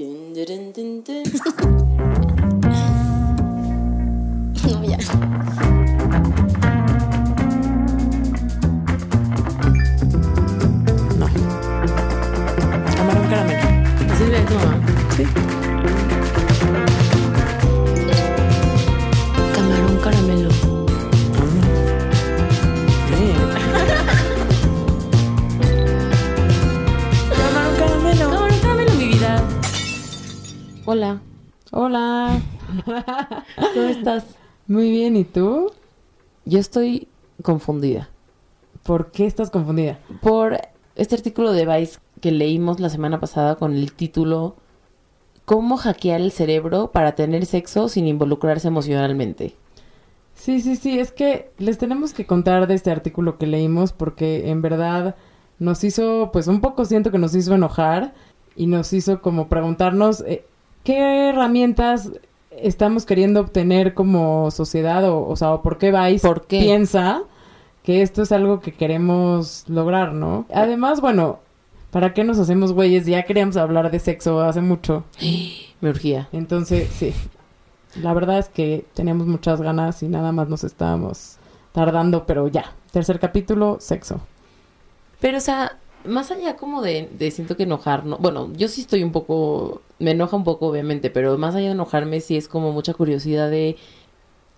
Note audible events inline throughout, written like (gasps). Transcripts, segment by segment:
Din din din din. oh yeah. Hola. Hola. (laughs) ¿Cómo estás? Muy bien, ¿y tú? Yo estoy confundida ¿Por qué estás confundida? por este artículo de Vice que leímos la semana pasada con el título ¿Cómo hackear el cerebro para tener sexo sin involucrarse emocionalmente? Sí, sí, sí, es que les tenemos que contar de este artículo que leímos porque en verdad nos hizo, pues un poco siento que nos hizo enojar y nos hizo como preguntarnos eh, qué herramientas estamos queriendo obtener como sociedad o, o sea, o por qué Vice ¿Por qué? piensa que esto es algo que queremos lograr, ¿no? Además, bueno, ¿para qué nos hacemos güeyes? Ya queríamos hablar de sexo hace mucho. (gasps) Me urgía. Entonces, sí. La verdad es que teníamos muchas ganas y nada más nos estábamos tardando, pero ya. Tercer capítulo, sexo. Pero, o sea, más allá como de, de siento que enojar, ¿no? Bueno, yo sí estoy un poco, me enoja un poco, obviamente, pero más allá de enojarme, sí es como mucha curiosidad de,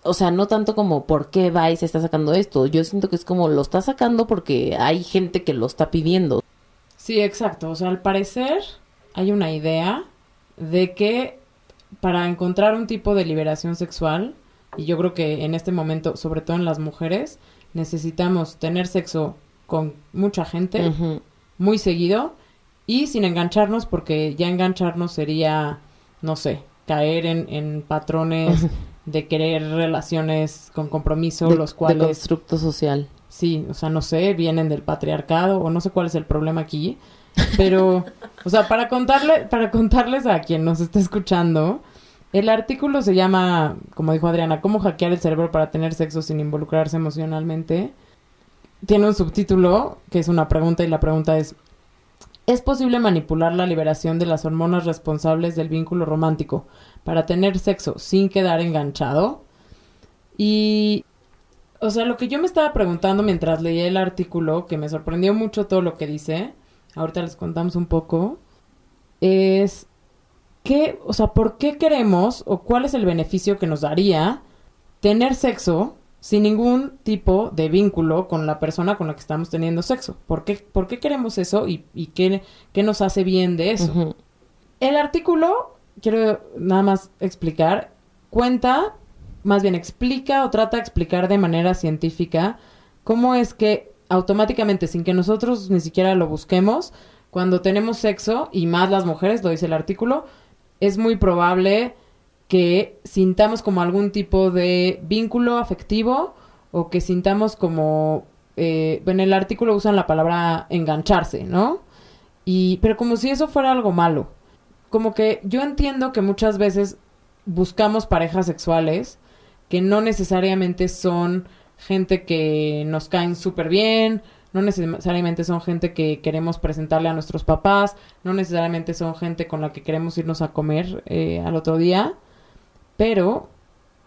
o sea, no tanto como por qué Vice está sacando esto. Yo siento que es como lo está sacando porque hay gente que lo está pidiendo. Sí, exacto. O sea, al parecer hay una idea de que para encontrar un tipo de liberación sexual, y yo creo que en este momento, sobre todo en las mujeres, necesitamos tener sexo con mucha gente. Muy seguido y sin engancharnos porque ya engancharnos sería, no sé, caer en, en patrones (laughs) de querer relaciones con compromiso, De- los De cuales, constructo social. sí, o sea, no sé, vienen del patriarcado o no sé cuál es el problema aquí, pero, o sea, para contarle, para contarles a quien nos está escuchando, el artículo se llama, como dijo Adriana, ¿Cómo hackear el cerebro para tener sexo sin involucrarse emocionalmente? Tiene un subtítulo que es una pregunta y la pregunta es, ¿es posible manipular la liberación de las hormonas responsables del vínculo romántico para tener sexo sin quedar enganchado? Y, o sea, lo que yo me estaba preguntando mientras leía el artículo, que me sorprendió mucho todo lo que dice, ahorita les contamos un poco, es qué, o sea, ¿por qué queremos o cuál es el beneficio que nos daría tener sexo sin ningún tipo de vínculo con la persona con la que estamos teniendo sexo? ¿Por qué, por qué queremos eso y, y qué, qué nos hace bien de eso? El artículo, quiero nada más explicar, cuenta, más bien explica o trata de explicar de manera científica cómo es que automáticamente, sin que nosotros ni siquiera lo busquemos, cuando tenemos sexo, y más las mujeres, lo dice el artículo, es muy probable que sintamos como algún tipo de vínculo afectivo o que sintamos como, eh, en el artículo usan la palabra engancharse, ¿no? Y, pero como si eso fuera algo malo. Como que yo entiendo que muchas veces buscamos parejas sexuales que no necesariamente son gente que nos caen súper bien, no necesariamente son gente que queremos presentarle a nuestros papás, no necesariamente son gente con la que queremos irnos a comer eh, al otro día, pero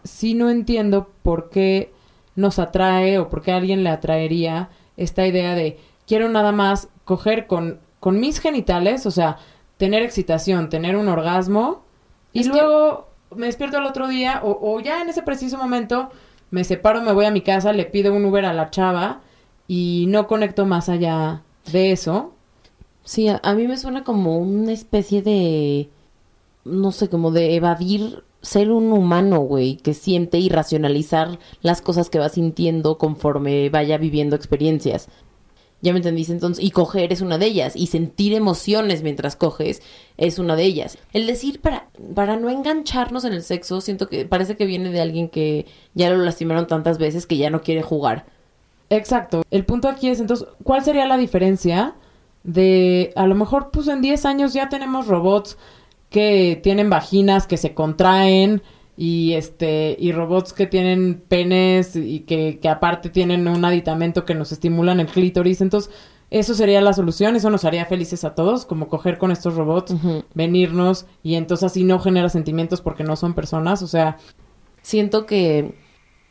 sí no entiendo por qué nos atrae o por qué a alguien le atraería esta idea de quiero nada más coger con, con mis genitales, o sea, tener excitación, tener un orgasmo y Es que- luego me despierto el otro día o, o ya en ese preciso momento me separo, me voy a mi casa, le pido un Uber a la chava y no conecto más allá de eso. Sí, a, a mí me suena como una especie de, no sé, como de evadir ser un humano, güey, que siente y racionalizar las cosas que va sintiendo conforme vaya viviendo experiencias. Ya me entendiste entonces, y coger es una de ellas, y sentir emociones mientras coges es una de ellas. El decir para, para no engancharnos en el sexo, siento que parece que viene de alguien que ya lo lastimaron tantas veces que ya no quiere jugar. Exacto. El punto aquí es entonces, ¿cuál sería la diferencia de a lo mejor pues en 10 años ya tenemos robots que tienen vaginas que se contraen y este y robots que tienen penes y que, que aparte tienen un aditamento que nos estimulan el clítoris. Entonces, eso sería la solución, eso nos haría felices a todos, como coger con estos robots, venirnos y entonces así no genera sentimientos porque no son personas, o sea, Siento que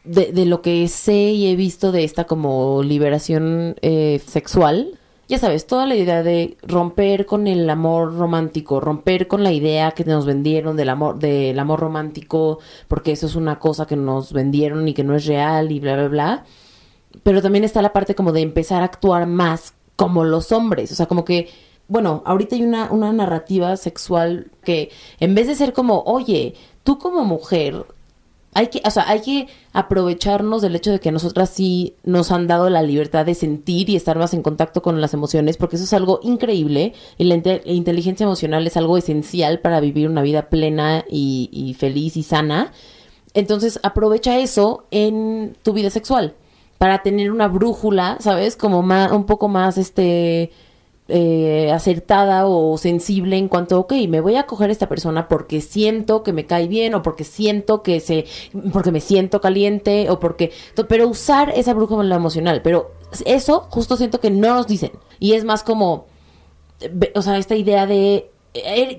de, de lo que sé y he visto de esta como liberación eh, sexual, ya sabes, toda la idea de romper con el amor romántico, romper con la idea que nos vendieron del amor, del amor romántico, porque eso es una cosa que nos vendieron y que no es real y bla, bla, bla. Pero también está la parte como de empezar a actuar más como los hombres, o sea, como que bueno, ahorita hay una, una narrativa sexual que en vez de ser como, oye, tú como mujer, hay que, o sea, hay que aprovecharnos del hecho de que nosotras sí nos han dado la libertad de sentir y estar más en contacto con las emociones, porque eso es algo increíble y la inte- la inteligencia emocional es algo esencial para vivir una vida plena y, y feliz y sana. Entonces, aprovecha eso en tu vida sexual para tener una brújula, ¿sabes? Como más, un poco más, este, eh, acertada o sensible en cuanto, ok, me voy a coger a esta persona porque siento que me cae bien o porque siento que se, porque me siento caliente o porque, pero usar esa brújula emocional, pero eso justo siento que no nos dicen. Y es más como, o sea, esta idea de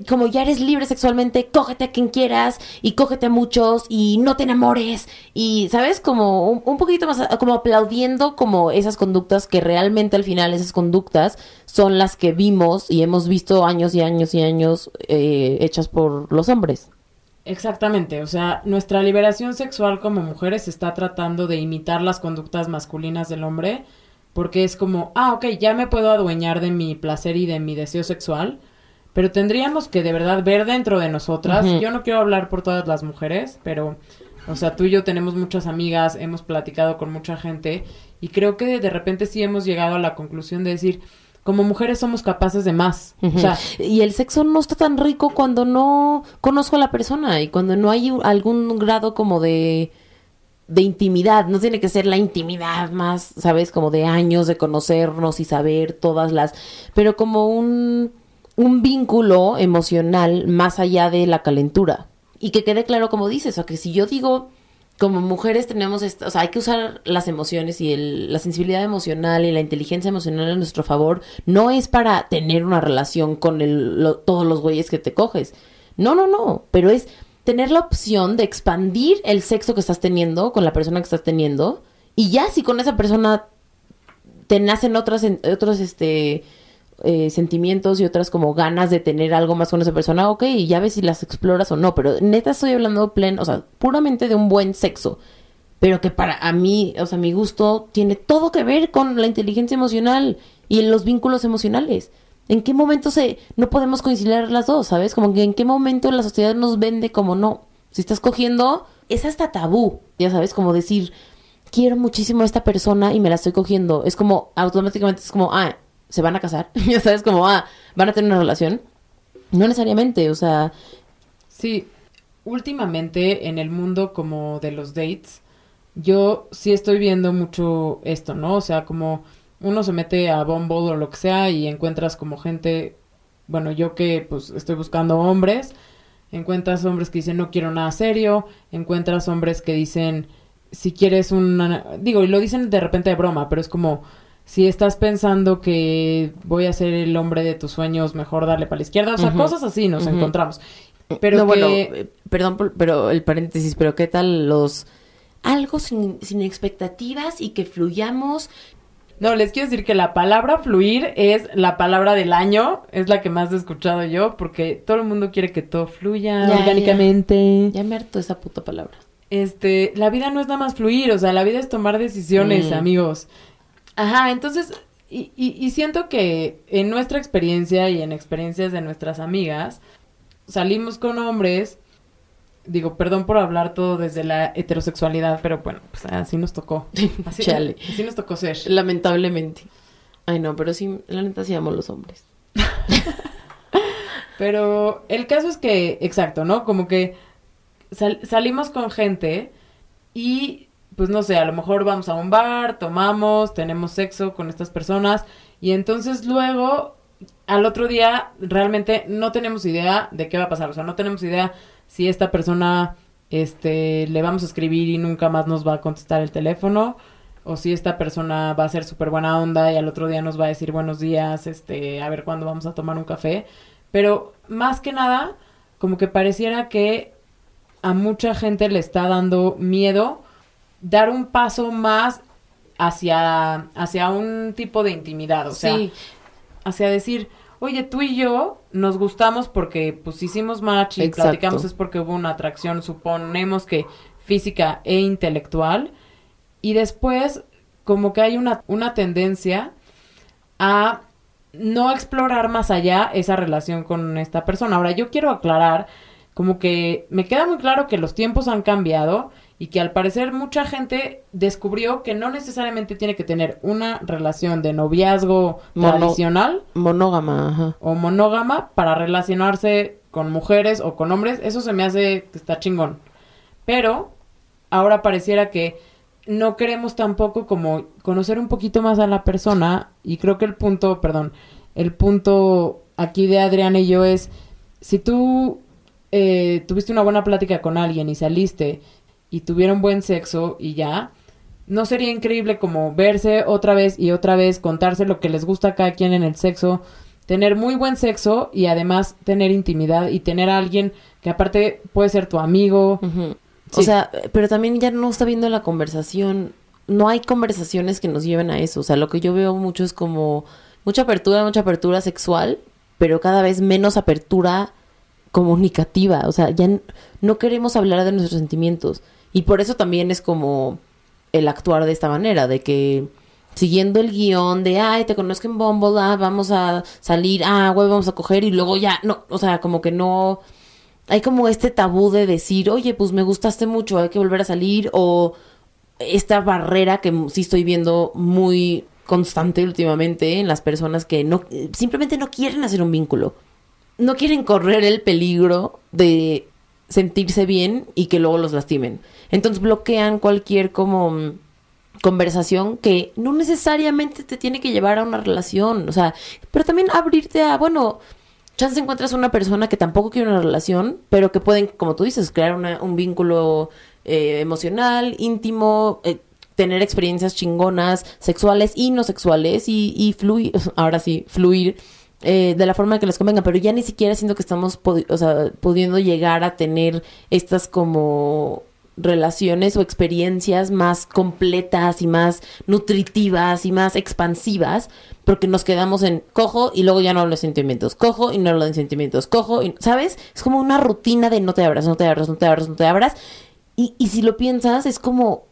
como ya eres libre sexualmente, cógete a quien quieras y cógete a muchos y no te enamores y, ¿sabes? Como un, un poquito más, como aplaudiendo como esas conductas que realmente al final esas conductas son las que vimos y hemos visto años y años y años eh, hechas por los hombres. Exactamente, o sea, nuestra liberación sexual como mujeres está tratando de imitar las conductas masculinas del hombre, porque es como, ah, ok, ya me puedo adueñar de mi placer y de mi deseo sexual, pero tendríamos que de verdad ver dentro de nosotras, yo no quiero hablar por todas las mujeres, pero, o sea, tú y yo tenemos muchas amigas, hemos platicado con mucha gente, y creo que de repente sí hemos llegado a la conclusión de decir, como mujeres somos capaces de más, o sea, y el sexo no está tan rico cuando no conozco a la persona y cuando no hay algún grado como de de intimidad, no tiene que ser la intimidad más, sabes, como de años de conocernos y saber todas las, pero como un un vínculo emocional más allá de la calentura. Y que quede claro como dices, o que si yo digo como mujeres tenemos, esta- o sea, hay que usar las emociones y el- la sensibilidad emocional y la inteligencia emocional a nuestro favor. No es para tener una relación con el, todos los güeyes que te coges. No, no, no. Pero es tener la opción de expandir el sexo que estás teniendo con la persona que estás teniendo. Y ya si con esa persona te nacen otras, otros, este, eh, sentimientos y otras como ganas de tener algo más con esa persona, ok, y ya ves si las exploras o no, pero neta estoy hablando pleno, o sea, puramente de un buen sexo, pero que para a mí, o sea, mi gusto tiene todo que ver con la inteligencia emocional y los vínculos emocionales. ¿En qué momento se no podemos conciliar las dos, sabes? Como que en qué momento la sociedad nos vende como no. Si estás cogiendo, es hasta tabú, ya sabes, como decir, quiero muchísimo a esta persona y me la estoy cogiendo. Es como, automáticamente es como, ah, se van a casar. (laughs) ya sabes, como, ah, van a tener una relación. No necesariamente, o sea, Sí, últimamente en el mundo como de los dates, yo sí estoy viendo mucho esto, ¿no? O sea, como uno se mete a Bumble o lo que sea y encuentras como gente, bueno, yo que pues estoy buscando hombres, encuentras hombres que dicen no quiero nada serio, encuentras hombres que dicen si quieres una, digo, y lo dicen de repente de broma, pero es como si estás pensando que voy a ser el hombre de tus sueños, mejor darle para la izquierda, o sea, cosas así nos encontramos. Pero no, que- bueno, eh, perdón, por- pero el paréntesis, pero ¿qué tal los algo sin, sin expectativas y que fluyamos? No, les quiero decir que la palabra fluir es la palabra del año, es la que más he escuchado yo, porque todo el mundo quiere que todo fluya Ya, orgánicamente. Ya me harto esa puta palabra. Este, la vida no es nada más fluir, o sea, la vida es tomar decisiones, Mm. amigos. Ajá, entonces, y, y, y siento que en nuestra experiencia y en experiencias de nuestras amigas, salimos con hombres, digo, perdón por hablar todo desde la heterosexualidad, pero bueno, pues así nos tocó. (laughs) Así, Chale. así nos tocó ser. Lamentablemente. Ay, no, pero sí, la neta sí amo los hombres. (laughs) Pero el caso es que, exacto, ¿no? Como que sal- salimos con gente y, pues no sé, a lo mejor vamos a un bar, tomamos, tenemos sexo con estas personas y entonces luego, al otro día, realmente no tenemos idea de qué va a pasar. O sea, no tenemos idea si esta persona, este, le vamos a escribir y nunca más nos va a contestar el teléfono o si esta persona va a ser súper buena onda y al otro día nos va a decir buenos días, este, a ver cuándo vamos a tomar un café. Pero más que nada, como que pareciera que a mucha gente le está dando miedo dar un paso más hacia, hacia un tipo de intimidad, o sea, Sí. hacia decir, oye, tú y yo nos gustamos porque pues hicimos match y Exacto. platicamos es porque hubo una atracción, suponemos que física e intelectual, y después como que hay una, una tendencia a no explorar más allá esa relación con esta persona. Ahora, yo quiero aclarar, como que me queda muy claro que los tiempos han cambiado y que al parecer mucha gente descubrió que no necesariamente tiene que tener una relación de noviazgo Mono- tradicional Monógama, ajá. o monógama para relacionarse con mujeres o con hombres. Eso se me hace que está chingón. Pero ahora pareciera que no queremos tampoco como conocer un poquito más a la persona y creo que el punto, perdón, el punto aquí de Adriana y yo es si tú eh, tuviste una buena plática con alguien y saliste y tuvieron buen sexo y ya, ¿no sería increíble como verse otra vez y otra vez, contarse lo que les gusta a cada quien en el sexo, tener muy buen sexo y además tener intimidad y tener a alguien que aparte puede ser tu amigo? Sí. O sea, pero también ya no está viendo la conversación. No hay conversaciones que nos lleven a eso. O sea, lo que yo veo mucho es como mucha apertura, mucha apertura sexual, pero cada vez menos apertura comunicativa. O sea, ya no queremos hablar de nuestros sentimientos. Y por eso también es como el actuar de esta manera, de que siguiendo el guion de, ay, te conozco en Bumble, ah, vamos a salir, ah, güey, vamos a coger y luego ya, no, o sea, como que no, hay como este tabú de decir, oye, pues me gustaste mucho, hay que volver a salir, o esta barrera que sí estoy viendo muy constante últimamente en las personas que no, simplemente no quieren hacer un vínculo. No quieren correr el peligro de sentirse bien y que luego los lastimen. Entonces bloquean cualquier como mm, conversación que no necesariamente te tiene que llevar a una relación, o sea, pero también abrirte a, bueno, chance encuentras una persona que tampoco quiere una relación, pero que pueden, como tú dices, crear una- un vínculo eh, emocional, íntimo, eh, tener experiencias chingonas, sexuales y no sexuales, y, y fluir, (laughs) ahora sí, fluir eh, de la forma que les convenga, pero ya ni siquiera siento que estamos o sea, pudiendo llegar a tener estas como relaciones o experiencias más completas y más nutritivas y más expansivas porque nos quedamos en cojo y luego ya no hablo de sentimientos, cojo y no hablo de sentimientos, cojo y ¿sabes? Es como una rutina de no te abras, no te abras, no te abras, no te abras y, y si lo piensas es como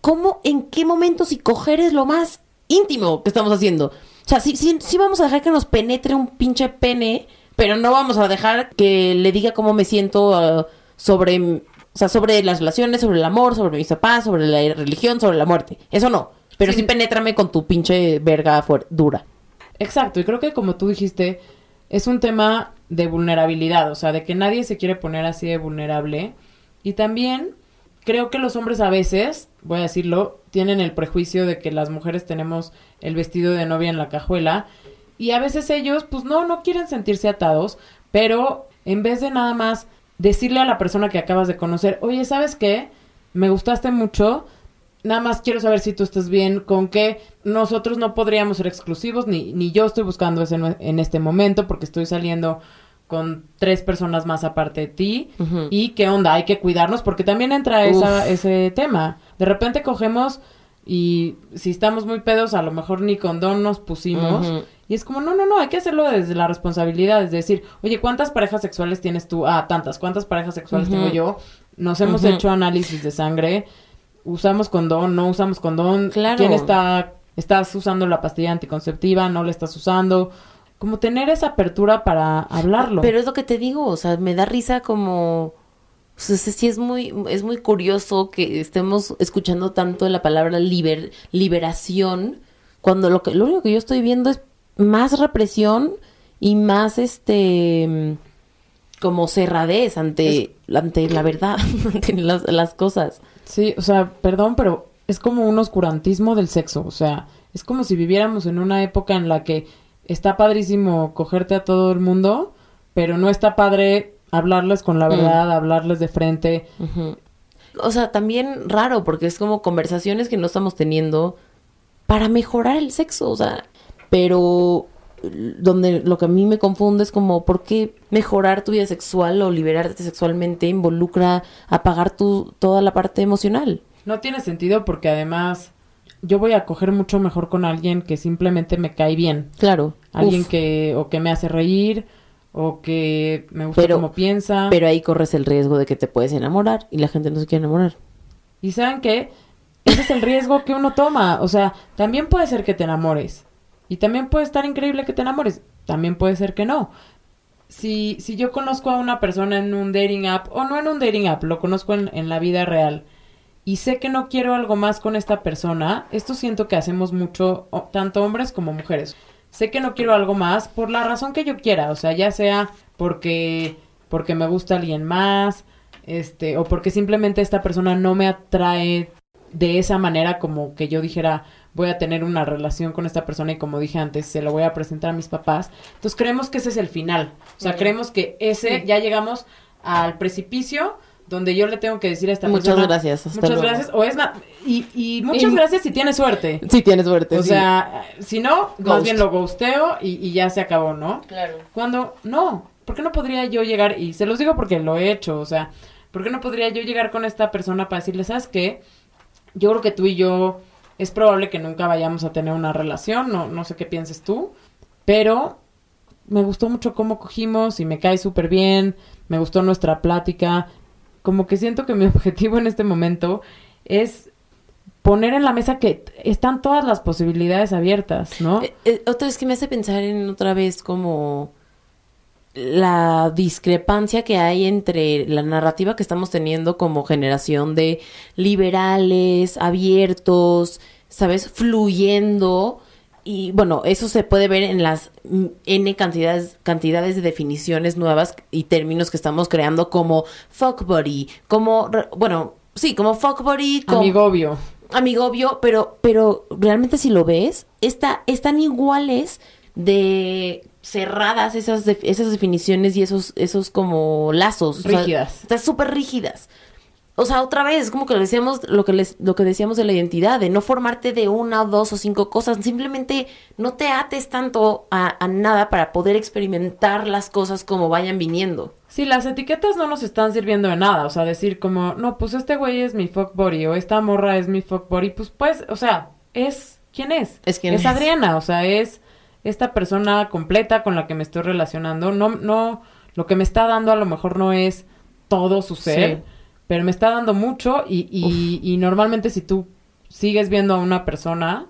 ¿cómo, en qué momento si coger es lo más íntimo que estamos haciendo? O sea, sí, sí, sí vamos a dejar que nos penetre un pinche pene, pero no vamos a dejar que le diga cómo me siento ah, sobre, o sea, sobre las relaciones, sobre el amor, sobre mis papás, sobre la religión, sobre la muerte. Eso no. Pero sí, Sí. penétrame con tu pinche verga dura. Exacto, y creo que como tú dijiste, es un tema de vulnerabilidad, o sea, de que nadie se quiere poner así de vulnerable. Y también creo que los hombres a veces, voy a decirlo, tienen el prejuicio de que las mujeres tenemos el vestido de novia en la cajuela. Y a veces ellos, pues no, no quieren sentirse atados, pero en vez de nada más decirle a la persona que acabas de conocer, oye, ¿sabes qué? Me gustaste mucho, nada más quiero saber si tú estás bien, con que nosotros no podríamos ser exclusivos, ni, ni yo estoy buscando eso en, en este momento, porque estoy saliendo con tres personas más aparte de ti. Y qué onda, hay que cuidarnos, porque también entra esa, ese tema. De repente cogemos y si estamos muy pedos, a lo mejor ni condón nos pusimos. Y es como, no, no, no, hay que hacerlo desde la responsabilidad, es decir, oye, ¿cuántas parejas sexuales tienes tú? Ah, tantas, ¿cuántas parejas sexuales tengo yo? Nos hemos hecho análisis de sangre, usamos condón, no usamos condón, Claro. quién está, estás usando la pastilla anticonceptiva, no la estás usando, como tener esa apertura para hablarlo. Pero es lo que te digo, o sea, me da risa como... O sea, sí es muy, es muy curioso que estemos escuchando tanto la palabra liber, liberación, cuando lo, que, lo único que yo estoy viendo es más represión y más este como cerradez ante, ante la verdad, (laughs) ante las, las cosas. Sí, o sea, perdón, pero es como un oscurantismo del sexo. O sea, es como si viviéramos en una época en la que está padrísimo cogerte a todo el mundo, pero no está padre hablarles con la Mm. verdad, hablarles de frente. O sea, también raro, porque es como conversaciones que no estamos teniendo para mejorar el sexo, o sea, pero donde lo que a mí me confunde es como por qué mejorar tu vida sexual o liberarte sexualmente involucra apagar tu toda la parte emocional. No tiene sentido porque además yo voy a coger mucho mejor con alguien que simplemente me cae bien. Claro. Alguien Uf. que o que me hace reír o que me gusta Pero- como piensa. Pero ahí corres el riesgo de que te puedes enamorar y la gente no se quiere enamorar. Y saben qué? Ese es el riesgo que uno toma. O sea, también puede ser que te enamores. Y también puede estar increíble que te enamores. También puede ser que no. Si, si yo conozco a una persona en un dating app, o no en un dating app, lo conozco en, en la vida real, y sé que no quiero algo más con esta persona, esto siento que hacemos mucho, tanto hombres como mujeres. Sé que no quiero algo más por la razón que yo quiera, o sea, ya sea porque, porque me gusta alguien más, este, o porque simplemente esta persona no me atrae de esa manera como que yo dijera voy a tener una relación con esta persona y como dije antes se lo voy a presentar a mis papás. Entonces creemos que ese es el final. O sea, creemos que ese ya llegamos al precipicio donde yo le tengo que decir a esta Muchas persona gracias, hasta muchas luego". gracias o es más y, y muchas Y- gracias si tienes suerte. Sí, tienes suerte. O sí. sea, si no, más bien lo ghosteo y, y ya se acabó, ¿no? claro. Cuando, no, ¿por qué no podría yo llegar? Y se los digo porque lo he hecho, o sea, ¿por qué no podría yo llegar con esta persona para decirle, ¿sabes qué? Yo creo que tú y yo es probable que nunca vayamos a tener una relación, no, no sé qué pienses tú, pero me gustó mucho cómo cogimos y me cae súper bien, me gustó nuestra plática, como que siento que mi (laughs) objetivo en este momento es poner en la mesa que están todas las posibilidades abiertas, ¿no? Eh, eh, otra vez que me hace pensar en otra vez como la discrepancia que hay entre la narrativa que estamos teniendo como generación de liberales, abiertos, ¿sabes? Fluyendo. Y bueno, eso se puede ver en las N cantidades, cantidades de definiciones nuevas y términos que estamos creando como fuck como, bueno, sí, como fuck como Amigobio. amigobio, pero, pero realmente si lo ves, está, están iguales de cerradas esas, de- esas definiciones y esos, esos como lazos. o sea, Rígidas. están súper rígidas. O sea, otra vez, como que lo decíamos, lo que les, lo que decíamos de la identidad, de no formarte de una dos o cinco cosas, simplemente no te ates tanto a, a nada para poder experimentar las cosas como vayan viniendo. Sí, las etiquetas no nos están sirviendo de nada. O sea, decir como, no, pues este güey es mi fuck body o esta morra es mi fuck body. Pues, pues, o sea, es. ¿Quién es? Es quien es. Adriana, o sea, es esta persona completa con la que me estoy relacionando. No, no, lo que me está dando a lo mejor no es todo su ser, Sí. Pero me está dando mucho y, y, y normalmente si tú sigues viendo a una persona,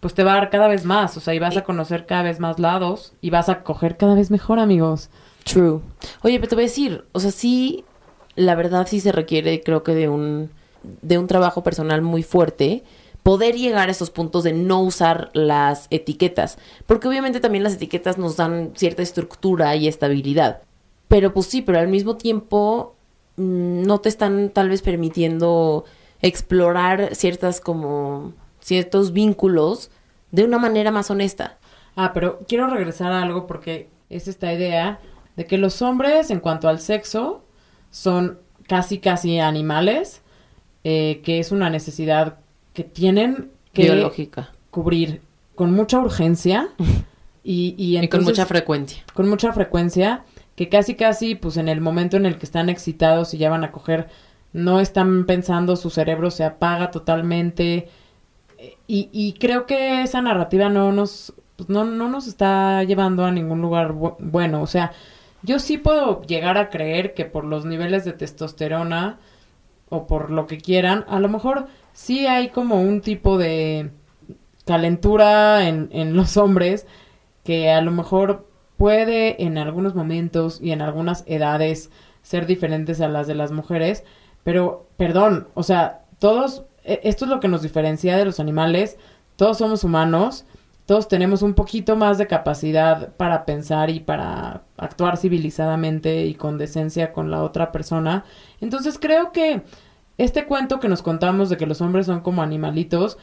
pues te va a dar cada vez más. O sea, y vas a conocer cada vez más lados y vas a coger cada vez mejor, amigos. True. Oye, pero te voy a decir, o sea, sí, la verdad sí se requiere, creo que de un, de un trabajo personal muy fuerte, poder llegar a esos puntos de no usar las etiquetas, porque obviamente también las etiquetas nos dan cierta estructura y estabilidad. Pero pues sí, pero al mismo tiempo no te están tal vez permitiendo explorar ciertas como ciertos vínculos de una manera más honesta. Ah, pero quiero regresar a algo porque es esta idea de que los hombres en cuanto al sexo son casi casi animales, eh, que es una necesidad que tienen que biológica cubrir con mucha urgencia (laughs) y, y, y con mucha frecuencia. con mucha frecuencia, que casi casi, pues en el momento en el que están excitados y ya van a coger, no están pensando, su cerebro se apaga totalmente. Y, y creo que esa narrativa no nos, pues, no, no nos está llevando a ningún lugar bu- bueno. O sea, yo sí puedo llegar a creer que por los niveles de testosterona o por lo que quieran, a lo mejor sí hay como un tipo de calentura en, en los hombres que a lo mejor puede en algunos momentos y en algunas edades ser diferentes a las de las mujeres, pero perdón, o sea, todos, e- esto es lo que nos diferencia de los animales, todos somos humanos, todos tenemos un poquito más de capacidad para pensar y para actuar civilizadamente y con decencia con la otra persona. Entonces creo que este cuento que nos contamos de que los hombres son como animalitos,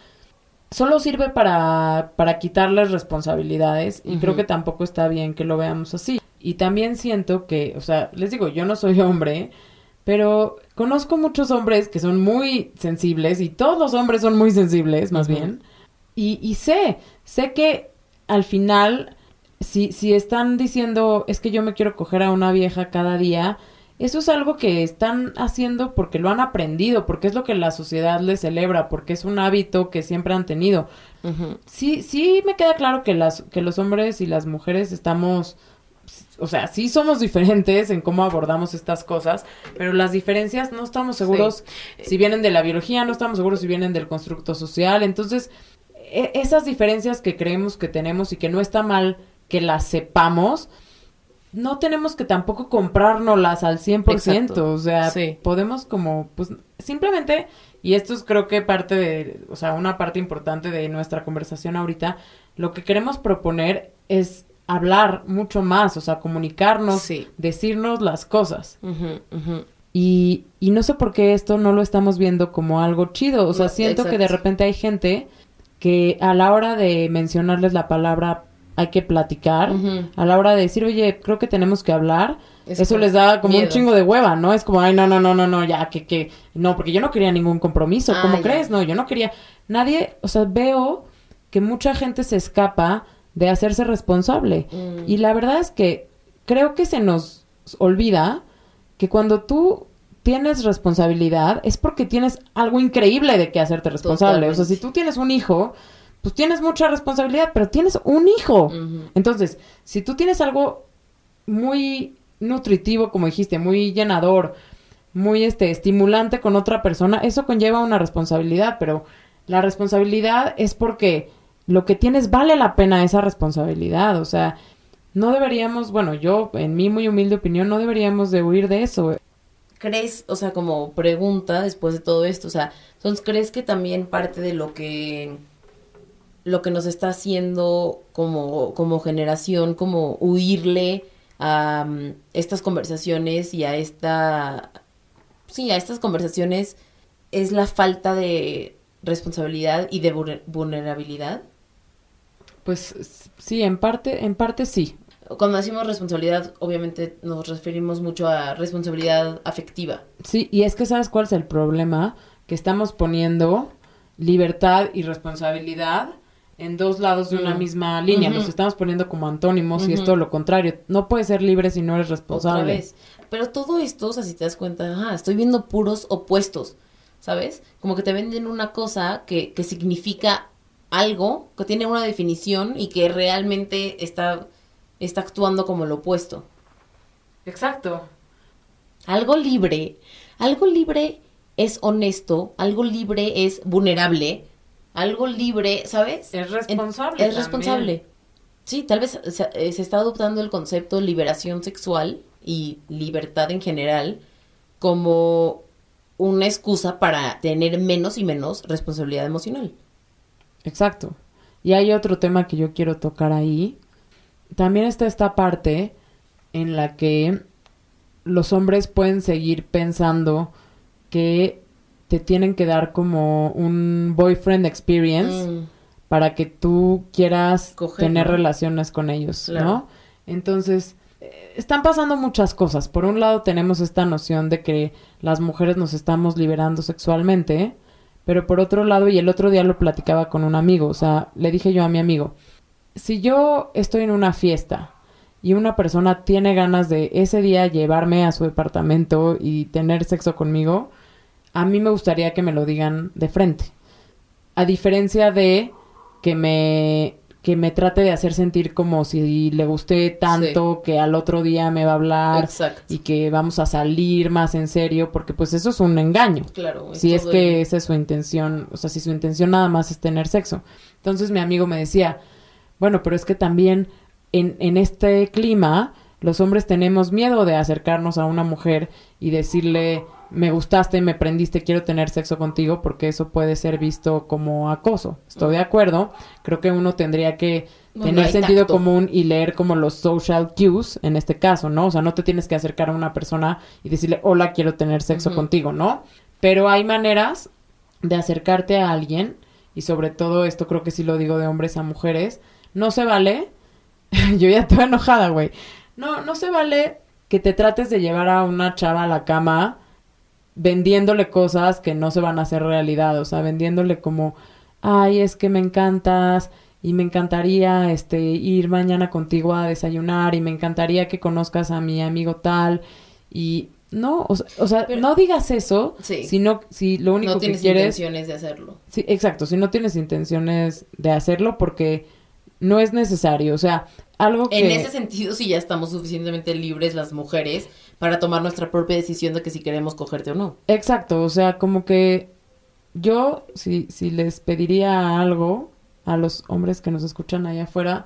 solo sirve para, para quitarles responsabilidades y creo que tampoco está bien que lo veamos así. Y también siento que, o sea, les digo, yo no soy hombre, Pero conozco muchos hombres que son muy sensibles y todos los hombres son muy sensibles, más bien. Y, y sé, sé que al final, si, si están diciendo, es que yo me quiero coger a una vieja cada día, eso es algo que están haciendo porque lo han aprendido, porque es lo que la sociedad les celebra, porque es un hábito que siempre han tenido. Sí, sí me queda claro que las, que los hombres y las mujeres estamos, o sea, sí somos diferentes en cómo abordamos estas cosas, pero las diferencias no estamos seguros si vienen de la biología, no estamos seguros si vienen del constructo social, entonces e- esas diferencias que creemos que tenemos y que no está mal que las sepamos, no tenemos que tampoco comprárnoslas al 100%, Exacto. o sea, Sí. podemos como, pues, simplemente, y esto es creo que parte de, o sea, una parte importante de nuestra conversación ahorita, lo que queremos proponer es hablar mucho más, o sea, comunicarnos, Sí. decirnos las cosas. Y, y no sé por qué esto no lo estamos viendo como algo chido. O sea, siento que de repente hay gente que a la hora de mencionarles la palabra hay que platicar, a la hora de decir, oye, creo que tenemos que hablar, Es eso les da como un chingo de hueva, ¿no? Es como, ay, no, no, no, no, no, ya, que, que, no, porque yo no quería ningún compromiso, Ah, ¿cómo crees? No, yo no quería, nadie, o sea, veo que mucha gente se escapa de hacerse responsable. Mm. Y la verdad es que creo que se nos olvida que cuando tú tienes responsabilidad es porque tienes algo increíble de que hacerte responsable. O sea, si tú tienes un hijo, pues tienes mucha responsabilidad, pero tienes un hijo. Entonces, si tú tienes algo muy nutritivo, como dijiste, muy llenador, muy este estimulante con otra persona, eso conlleva una responsabilidad, pero la responsabilidad es porque lo que tienes vale la pena esa responsabilidad, o sea, no deberíamos, bueno, yo en mi muy humilde opinión no deberíamos de huir de eso. ¿Crees, o sea, como pregunta después de todo esto, o sea, entonces crees que también parte de lo que lo que nos está haciendo como como generación como huirle a mm, estas conversaciones y a esta sí, a estas conversaciones es la falta de responsabilidad y de vulner- vulnerabilidad? Pues sí, en parte, en parte sí. Cuando decimos responsabilidad, obviamente nos referimos mucho a responsabilidad afectiva. Sí, y es que sabes cuál es el problema, que estamos poniendo libertad y responsabilidad en dos lados de una misma línea. Los estamos poniendo como antónimos y es todo lo contrario. No puedes ser libre si no eres Otra responsable. vez. Pero todo esto, o sea, si te das cuenta, ajá, estoy viendo puros opuestos, ¿sabes? Como que te venden una cosa que, que significa algo, que tiene una definición y que realmente está, está actuando como lo opuesto. Exacto. Algo libre, algo libre es honesto, algo libre es vulnerable, algo libre, ¿sabes? Es En- responsable. Es también. responsable. Sí, tal vez se, eh, se está adoptando el concepto liberación sexual y libertad en general como una excusa para tener menos y menos responsabilidad emocional. Exacto. Y hay otro tema que yo quiero tocar ahí. También está esta parte en la que los hombres pueden seguir pensando que te tienen que dar como un boyfriend experience Mm, para que tú quieras Coger, tener ¿no? relaciones con ellos, Claro. ¿no? Entonces, eh, están pasando muchas cosas. Por un lado tenemos esta noción de que las mujeres nos estamos liberando sexualmente, pero por otro lado, y el otro día lo platicaba con un amigo, o sea, le dije yo a mi amigo, si yo estoy en una fiesta y una persona tiene ganas de ese día llevarme a su departamento y tener sexo conmigo, a mí me gustaría que me lo digan de frente. A diferencia de que me que me trate de hacer sentir como si le gusté tanto que al otro día me va a hablar Exacto. y que vamos a salir más en serio, porque pues eso es un engaño. Claro. Si es que el- esa es su intención, o sea, si su intención nada más es tener sexo. Entonces mi amigo me decía, bueno, pero es que también en, en este clima los hombres tenemos miedo de acercarnos a una mujer y decirle, me gustaste, me prendiste, quiero tener sexo contigo, porque eso puede ser visto como acoso. Estoy de acuerdo, creo que uno tendría que No, tener no sentido tacto. común y leer como los social cues en este caso, ¿no? O sea, no te tienes que acercar a una persona y decirle, hola, quiero tener sexo contigo, ¿no? Pero hay maneras de acercarte a alguien, y sobre todo esto creo que sí lo digo de hombres a mujeres, no se vale, (laughs) yo ya estoy enojada, güey, no, no se vale que te trates de llevar a una chava a la cama vendiéndole cosas que no se van a hacer realidad, o sea, vendiéndole como, ay, es que me encantas y me encantaría este ir mañana contigo a desayunar y me encantaría que conozcas a mi amigo tal y no, o, sea- o sea, Pero- no digas eso, Sí. si no, si lo único no que tienes quieres intenciones de hacerlo. Sí, exacto, si no tienes intenciones de hacerlo porque no es necesario, o sea, algo que... En ese sentido, sí ya estamos suficientemente libres las mujeres para tomar nuestra propia decisión de que si queremos cogerte o no. Exacto, o sea, como que yo, si, si les pediría algo a los hombres que nos escuchan allá afuera,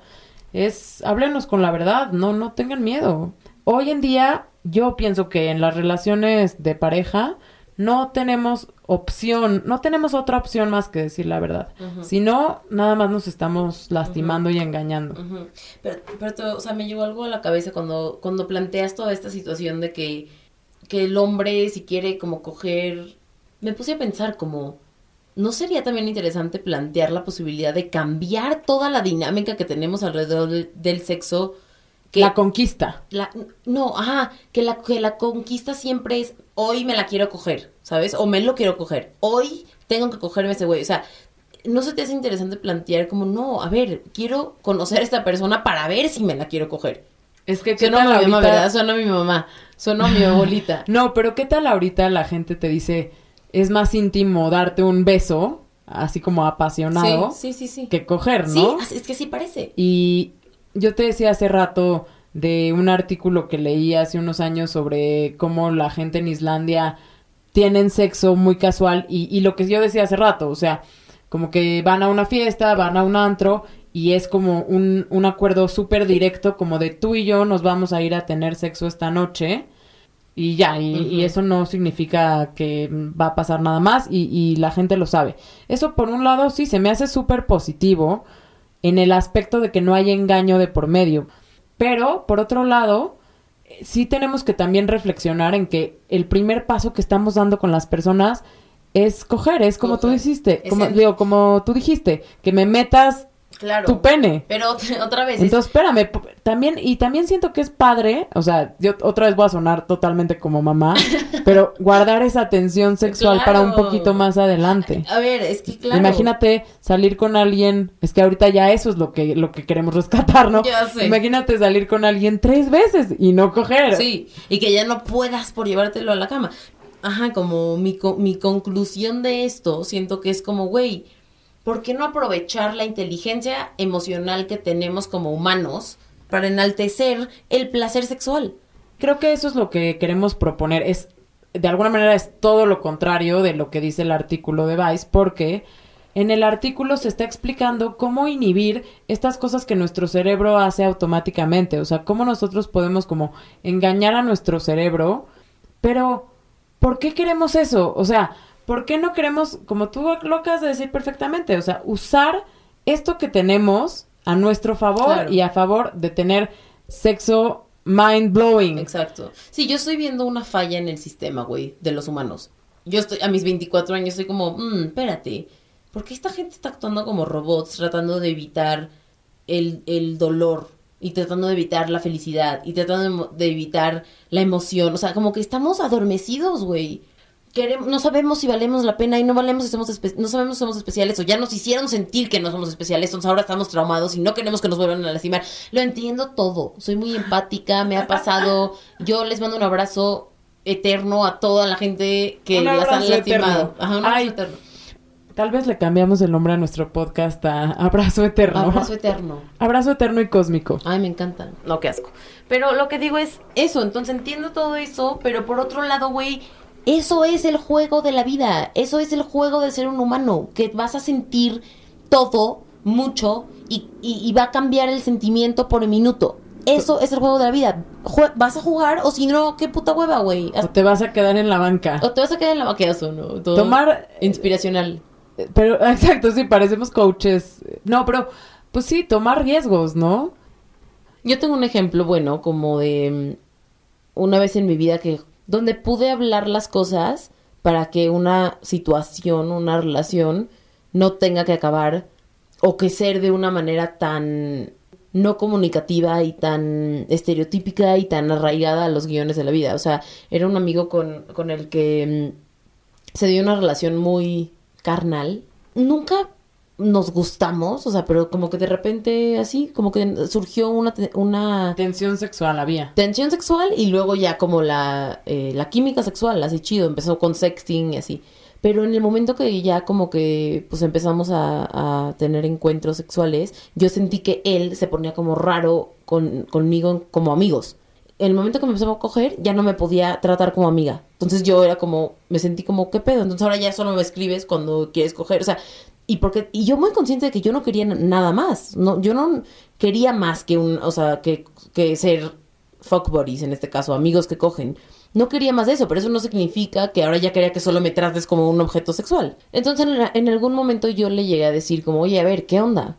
es háblenos con la verdad, no, no tengan miedo. Hoy en día, yo pienso que en las relaciones de pareja no tenemos opción, no tenemos otra opción más que decir la verdad. Si no, nada más nos estamos lastimando y engañando. Pero, pero o sea, me llegó algo a la cabeza cuando, cuando planteas toda esta situación de que, que el hombre, si quiere como coger, me puse a pensar como, ¿no sería también interesante plantear la posibilidad de cambiar toda la dinámica que tenemos alrededor del sexo? Que La conquista. la- no, ajá, que la, que la conquista siempre es, hoy me la quiero coger, ¿sabes? O me lo quiero coger, hoy tengo que cogerme ese güey, o sea, ¿no se te hace interesante plantear como, no, a ver, quiero conocer a esta persona para ver si me la quiero coger? Es que, ¿qué Suena a mi mamá, ¿verdad? Suena a mi mamá, suena a mi (laughs) abuelita. No, pero ¿qué tal ahorita la gente te dice, es más íntimo darte un beso, así como apasionado, Sí, sí, sí, sí. que coger, Sí, ¿no? es que sí parece. Y yo te decía hace rato de un artículo que leí hace unos años sobre cómo la gente en Islandia tienen sexo muy casual y, y lo que yo decía hace rato, o sea, como que van a una fiesta, van a un antro y es como un, un acuerdo súper directo como de tú y yo nos vamos a ir a tener sexo esta noche y ya, y, y eso no significa que va a pasar nada más y, y la gente lo sabe. Eso por un lado sí se me hace súper positivo en el aspecto de que no hay engaño de por medio. Pero, por otro lado, eh, sí tenemos que también reflexionar en que el primer paso que estamos dando con las personas es coger, es como tú Coger. como, el- digo, como tú dijiste, que me metas Claro. tu pene. Pero (laughs) otra vez, es- Entonces, espérame, p- también, y también siento que es padre, o sea, yo otra vez voy a sonar totalmente como mamá, (laughs) pero guardar esa tensión sexual para un poquito más adelante. a ver, es que claro. Imagínate salir con alguien, es que ahorita ya eso es lo que, lo que queremos rescatar, ¿no? Ya sé. Imagínate salir con alguien tres veces y no coger. Sí, y que ya no puedas por llevártelo a la cama. Ajá, como mi, co- mi conclusión de esto, siento que es como, güey, ¿por qué no aprovechar la inteligencia emocional que tenemos como humanos para enaltecer el placer sexual? Creo que eso es lo que queremos proponer. Es, de alguna manera, es todo lo contrario de lo que dice el artículo de Vice, porque en el artículo se está explicando cómo inhibir estas cosas que nuestro cerebro hace automáticamente. O sea, cómo nosotros podemos como engañar a nuestro cerebro. Pero, ¿por qué queremos eso? O sea, ¿por qué no queremos, como tú lo acabas de decir perfectamente, o sea, usar esto que tenemos a nuestro favor Claro. y a favor de tener sexo mind blowing? Exacto. Sí, yo estoy viendo una falla en el sistema, güey, de los humanos. Yo estoy, a mis 24 años, estoy como, mmm, espérate, ¿por qué esta gente está actuando como robots, tratando de evitar el, el dolor y tratando de evitar la felicidad y tratando de, de evitar la emoción? O sea, como que estamos adormecidos, güey. Queremos, no sabemos si valemos la pena y no valemos si somos espe- no sabemos si somos especiales o ya nos hicieron sentir que no somos especiales, entonces ahora estamos traumados y no queremos que nos vuelvan a lastimar. Lo entiendo todo, soy muy empática, me ha pasado, (laughs) yo les mando un abrazo eterno a toda la gente que las han lastimado. eterno. Ajá, un abrazo Ay, eterno. Tal vez le cambiamos el nombre a nuestro podcast a Abrazo Eterno. Abrazo eterno. (laughs) Abrazo Eterno y Cósmico. Ay, me encanta. No, qué asco. Pero lo que digo es eso, entonces entiendo todo eso, pero por otro lado, güey, eso es el juego de la vida, eso es el juego de ser un humano, que vas a sentir todo, mucho, y, y- y va a cambiar el sentimiento por minuto. Eso es el juego de la vida. Jue- ¿Vas a jugar o si no, qué puta hueva, güey? O te vas a quedar en la banca. O te vas a quedar en la vaqueazo, ¿no? Todo Tomar Inspiracional. Pero, (laughs) exacto, sí, parecemos coaches. No, pero, pues sí, tomar riesgos, ¿no? Yo tengo un ejemplo bueno, como de mm, una vez en mi vida que donde pude hablar las cosas para que una situación, una relación no tenga que acabar o que ser de una manera tan no comunicativa y tan estereotípica y tan arraigada a los guiones de la vida. O sea, era un amigo con, con el que mm, se dio una relación muy carnal. Nunca nos gustamos, o sea, pero como que de repente así, como que surgió una, una Tensión sexual había. tensión sexual y luego ya como la, eh, la química sexual, así chido, empezó con sexting y así. Pero en el momento que ya como que pues empezamos a, a tener encuentros sexuales, yo sentí que él se ponía como raro con, conmigo como amigos. En el momento que me empezó a coger, ya no me podía tratar como amiga. Entonces yo era como, me sentí como, ¿qué pedo? Entonces ahora ya solo me escribes cuando quieres coger. O sea, y porque, y yo muy consciente de que yo no quería nada más. No, yo no quería más que un, o sea, que, que ser fuck buddies, en este caso, amigos que cogen. No quería más de eso, pero eso no significa que ahora ya quería que solo me trates como un objeto sexual. Entonces, en, algún momento yo le llegué a decir como, oye, a ver, ¿qué onda?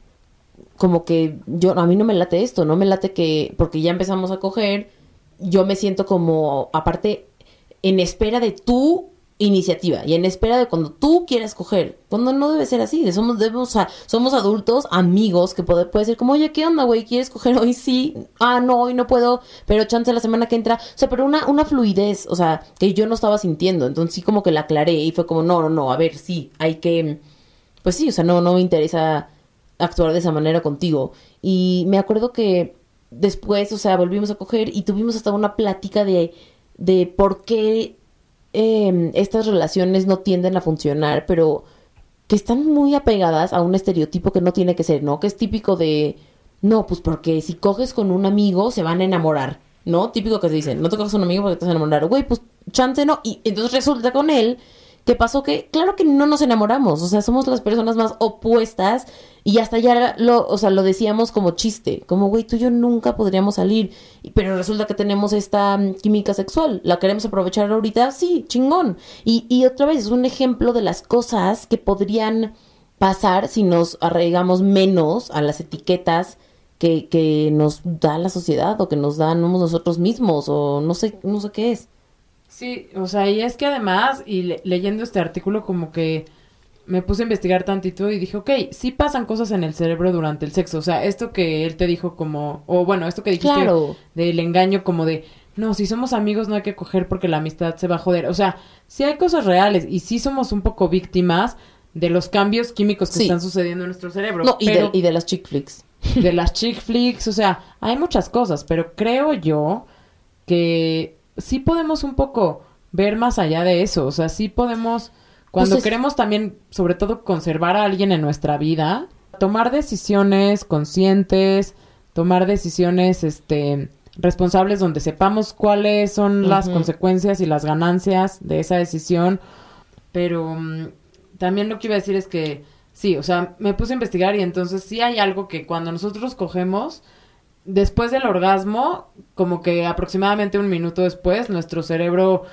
Como que yo, a mí no me late esto, no me late que, porque ya empezamos a coger, yo me siento como, aparte, en espera de tu iniciativa y en espera de cuando tú quieras coger, cuando no debe ser así, somos, debemos, somos adultos, amigos, que puede, puede ser como, oye, ¿qué onda, güey? ¿Quieres coger hoy? Sí, ah, no, hoy no puedo, pero chance la semana que entra, o sea, pero una, una fluidez, o sea, que yo no estaba sintiendo, entonces sí como que la aclaré y fue como, no, no, no, a ver, sí, hay que, pues sí, o sea, no, no me interesa actuar de esa manera contigo. Y me acuerdo que después, o sea, volvimos a coger y tuvimos hasta una plática de, de por qué eh, estas relaciones no tienden a funcionar, pero que están muy apegadas a un estereotipo que no tiene que ser, ¿no? Que es típico de, no, pues porque si coges con un amigo se van a enamorar, ¿no? Típico que se dice, no te coges con un amigo porque te vas a enamorar, güey, pues chance no. Y entonces resulta con él que pasó que, claro que no nos enamoramos, o sea, somos las personas más opuestas y hasta ya lo, o sea, lo decíamos como chiste, como, güey, tú y yo nunca podríamos salir, pero resulta que tenemos esta mm, química sexual, ¿la queremos aprovechar ahorita? Sí, chingón. Y, y otra vez, es un ejemplo de las cosas que podrían pasar si nos arraigamos menos a las etiquetas que, que nos da la sociedad o que nos damos nosotros mismos o no sé, no sé qué es. Sí, o sea, y es que además, y le- leyendo este artículo como que me puse a investigar tantito y dije, ok, sí pasan cosas en el cerebro durante el sexo. O sea, esto que él te dijo como, o bueno, esto que dijiste Claro. del engaño como de, no, si somos amigos no hay que coger porque la amistad se va a joder. O sea, sí hay cosas reales y sí somos un poco víctimas de los cambios químicos que Sí. están sucediendo en nuestro cerebro. No, y, de, y de las chick flicks. de las chick flicks, o sea, hay muchas cosas, pero creo yo que sí podemos un poco ver más allá de eso, o sea, sí podemos, cuando Pues es- queremos también, sobre todo, conservar a alguien en nuestra vida, tomar decisiones conscientes, tomar decisiones, este, responsables donde sepamos cuáles son las consecuencias y las ganancias de esa decisión, pero mm, también lo que iba a decir es que sí, o sea, me puse a investigar y entonces sí hay algo que cuando nosotros cogemos, después del orgasmo, como que aproximadamente un minuto después, nuestro cerebro,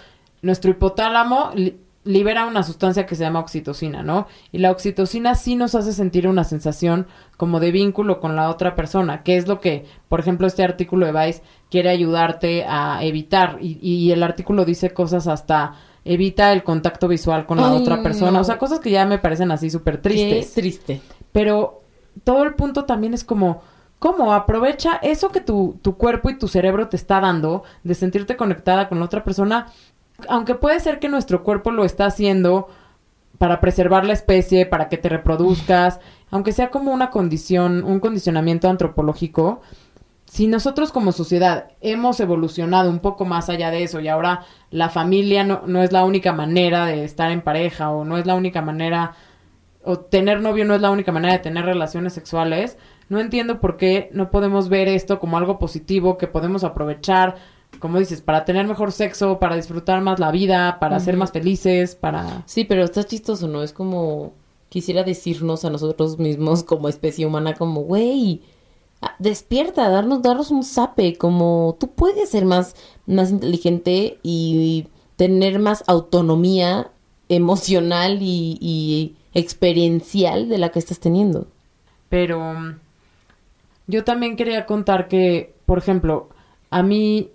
nuestro hipotálamo li- libera una sustancia que se llama oxitocina, ¿no? Y la oxitocina sí nos hace sentir una sensación como de vínculo con la otra persona, que es lo que, por ejemplo, este artículo de Vice quiere ayudarte a evitar. Y, y el artículo dice cosas hasta evita el contacto visual con la Ay, otra persona, no. o sea, cosas que ya me parecen así súper tristes. Qué triste. Pero todo el punto también es como, ¿cómo? Aprovecha eso que tu, tu cuerpo y tu cerebro te está dando de sentirte conectada con la otra persona. Aunque puede ser que nuestro cuerpo lo está haciendo para preservar la especie, para que te reproduzcas, aunque sea como una condición, un condicionamiento antropológico, si nosotros como sociedad hemos evolucionado un poco más allá de eso y ahora la familia no, no es la única manera de estar en pareja o no es la única manera o tener novio no es la única manera de tener relaciones sexuales, no entiendo por qué no podemos ver esto como algo positivo que podemos aprovechar, como dices, para tener mejor sexo, para disfrutar más la vida, para ser más felices, para... Sí, pero está chistoso, ¿no? Es como quisiera decirnos a nosotros mismos (laughs) como especie humana como, güey, ah, despierta, darnos, darnos un zape, como tú puedes ser más, más inteligente y tener más autonomía emocional y, y experiencial de la que estás teniendo. Pero mm, yo también quería contar que, por ejemplo, a mí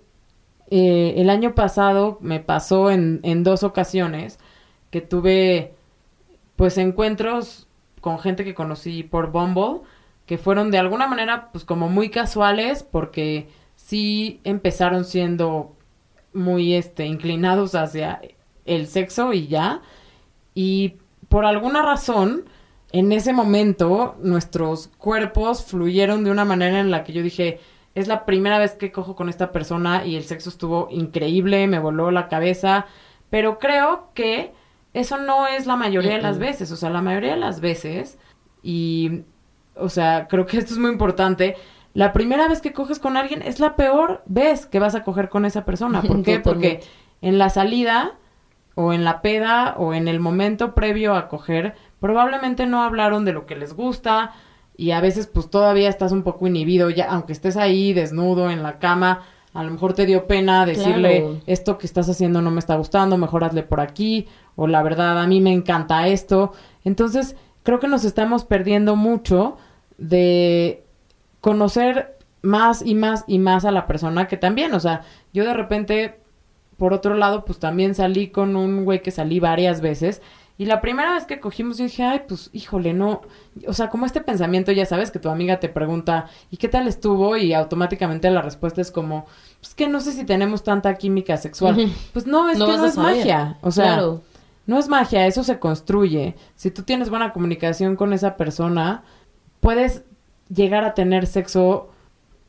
eh, el año pasado me pasó en, en dos ocasiones que tuve pues encuentros con gente que conocí por Bumble, que fueron de alguna manera pues como muy casuales porque sí empezaron siendo muy este inclinados hacia el sexo y ya y por alguna razón en ese momento nuestros cuerpos fluyeron de una manera en la que yo dije es la primera vez que cojo con esta persona y el sexo estuvo increíble, me voló la cabeza, pero creo que eso no es la mayoría de las veces, o sea, la mayoría de las veces, y, o sea, creo que esto es muy importante, la primera vez que coges con alguien es la peor vez que vas a coger con esa persona. ¿Por qué? (laughs) Porque en la salida o en la peda o en el momento previo a coger, probablemente no hablaron de lo que les gusta y a veces pues todavía estás un poco inhibido, ya aunque estés ahí desnudo en la cama, a lo mejor te dio pena decirle Claro. esto que estás haciendo no me está gustando, mejor hazle por aquí o la verdad a mí me encanta esto. Entonces, creo que nos estamos perdiendo mucho de conocer más y más y más a la persona que también, o sea, yo de repente, por otro lado, pues también salí con un güey que salí varias veces y la primera vez que cogimos yo dije, ay, pues híjole, no, o sea, como este pensamiento, ya sabes, que tu amiga te pregunta, ¿y qué tal estuvo? Y automáticamente la respuesta es como, pues que no sé si tenemos tanta química sexual. Pues no, es No que no es saber. magia, o sea, Claro. no es magia, eso se construye. Si tú tienes buena comunicación con esa persona, puedes llegar a tener sexo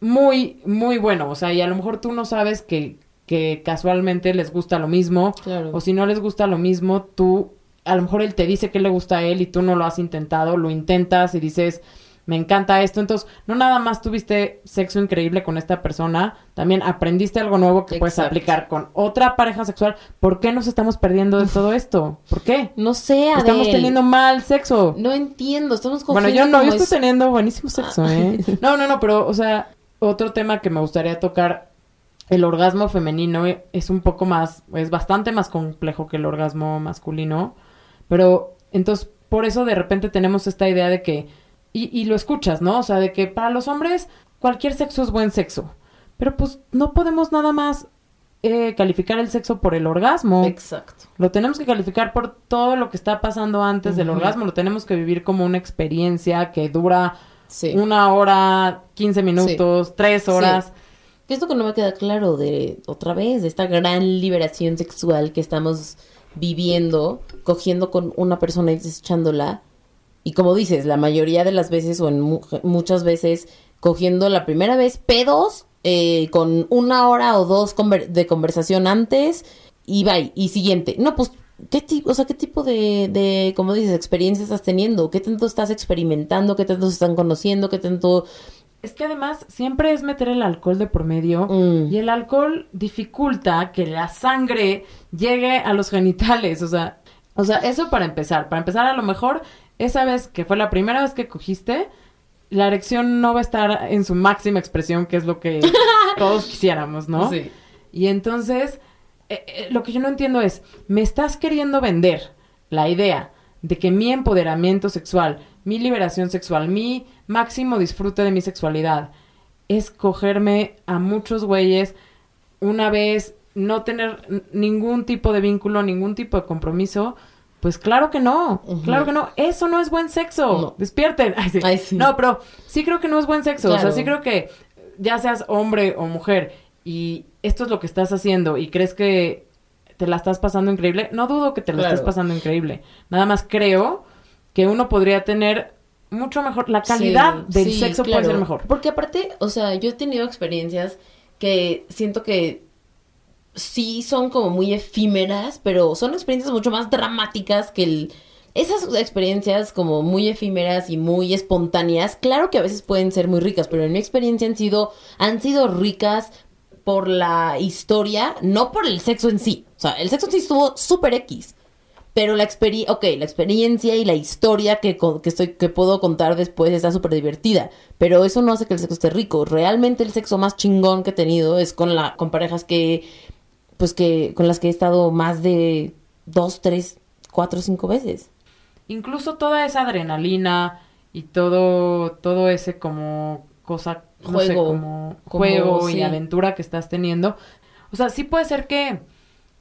muy, muy bueno. O sea, y a lo mejor tú no sabes que, que casualmente les gusta lo mismo. Claro. O si no les gusta lo mismo, tú, a lo mejor él te dice que le gusta a él y tú no lo has intentado, lo intentas y dices, me encanta esto. Entonces, no nada más tuviste sexo increíble con esta persona, también aprendiste algo nuevo que puedes aplicar con otra pareja sexual. ¿Por qué nos estamos perdiendo de todo esto? ¿Por qué? No sé, Adel. Estamos teniendo mal sexo. No entiendo, estamos Bueno, yo no, yo estoy es- teniendo buenísimo sexo, ¿eh? No, no, no, pero, o sea, otro tema que me gustaría tocar, el orgasmo femenino es un poco más, es bastante más complejo que el orgasmo masculino, pero entonces, por eso de repente tenemos esta idea de que, y, y lo escuchas, ¿no? O sea, de que para los hombres cualquier sexo es buen sexo, pero pues no podemos nada más eh, calificar el sexo por el orgasmo. Exacto. Lo tenemos que calificar por todo lo que está pasando antes del orgasmo. Lo tenemos que vivir como una experiencia que dura Sí. una hora, 15 minutos, tres horas. ¿Qué es lo que no me queda claro de otra vez, de esta gran liberación sexual que estamos viviendo, cogiendo con una persona y desechándola? Y como dices, la mayoría de las veces o en mu- muchas veces cogiendo la primera vez pedos eh, con una hora o dos de conversación antes y bye, y siguiente. No, pues, ¿qué tipo, o sea, qué tipo de, de, como dices, experiencia estás teniendo? ¿Qué tanto estás experimentando? ¿Qué tanto se están conociendo? ¿Qué tanto... Es que además siempre es meter el alcohol de por medio Mm. y el alcohol dificulta que la sangre llegue a los genitales. O sea, o sea, eso para empezar. Para empezar, a lo mejor esa vez que fue la primera vez que cogiste, la erección no va a estar en su máxima expresión, que es lo que (laughs) todos quisiéramos, ¿no? Sí. Y entonces, eh, eh, lo que yo no entiendo es, me estás queriendo vender la idea de que mi empoderamiento sexual, mi liberación sexual, mi máximo disfrute de mi sexualidad es cogerme a muchos güeyes una vez, no tener ningún tipo de vínculo, ningún tipo de compromiso. Pues claro que no, claro que no, eso no es buen sexo. No. Despierten. (laughs) Ay, sí. Ay, sí. No, pero sí creo que no es buen sexo. O sea, sí creo que ya seas hombre o mujer y esto es lo que estás haciendo y crees que te la estás pasando increíble, no dudo que te la Claro. estés pasando increíble. Nada más creo que uno podría tener mucho mejor, la calidad Sí, del sí, sexo claro. puede ser mejor. Porque aparte, o sea, yo he tenido experiencias que siento que sí son como muy efímeras, pero son experiencias mucho más dramáticas que el... Esas experiencias como muy efímeras y muy espontáneas, claro que a veces pueden ser muy ricas, pero en mi experiencia han sido, han sido ricas por la historia, no por el sexo en sí. O sea, el sexo en sí estuvo súper X. Pero la experiencia, ok, la experiencia y la historia que, que, estoy, que puedo contar después está súper divertida. Pero eso no hace que el sexo esté rico. Realmente el sexo más chingón que he tenido es con, la, con parejas que, pues que, con las que he estado más de dos, tres, cuatro, cinco veces. Incluso toda esa adrenalina y todo, todo ese como cosa, no sé, Juego. como Como, juego y aventura que estás teniendo. O sea, sí puede ser que,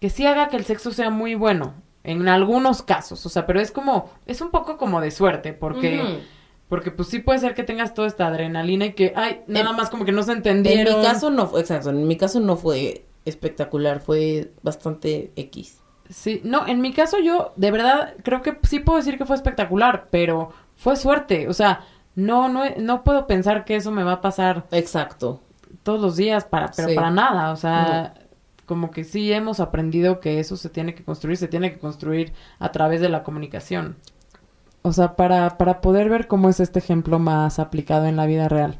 que sí haga que el sexo sea muy bueno. En algunos casos. O sea, pero es como, es un poco como de suerte. Porque. Porque pues sí puede ser que tengas toda esta adrenalina y que, ay, nada En- más como que no se En entendieron. mi caso no fue, exacto, en mi caso no fue espectacular, fue bastante X. Sí, no, en mi caso yo de verdad creo que sí puedo decir que fue espectacular, pero fue suerte, o sea, no, no, no puedo pensar que eso me va a pasar Exacto. todos los días para, pero Sí. para nada, o sea, como que sí hemos aprendido que eso se tiene que construir, se tiene que construir a través de la comunicación. O sea, para, para poder ver cómo es este ejemplo más aplicado en la vida real.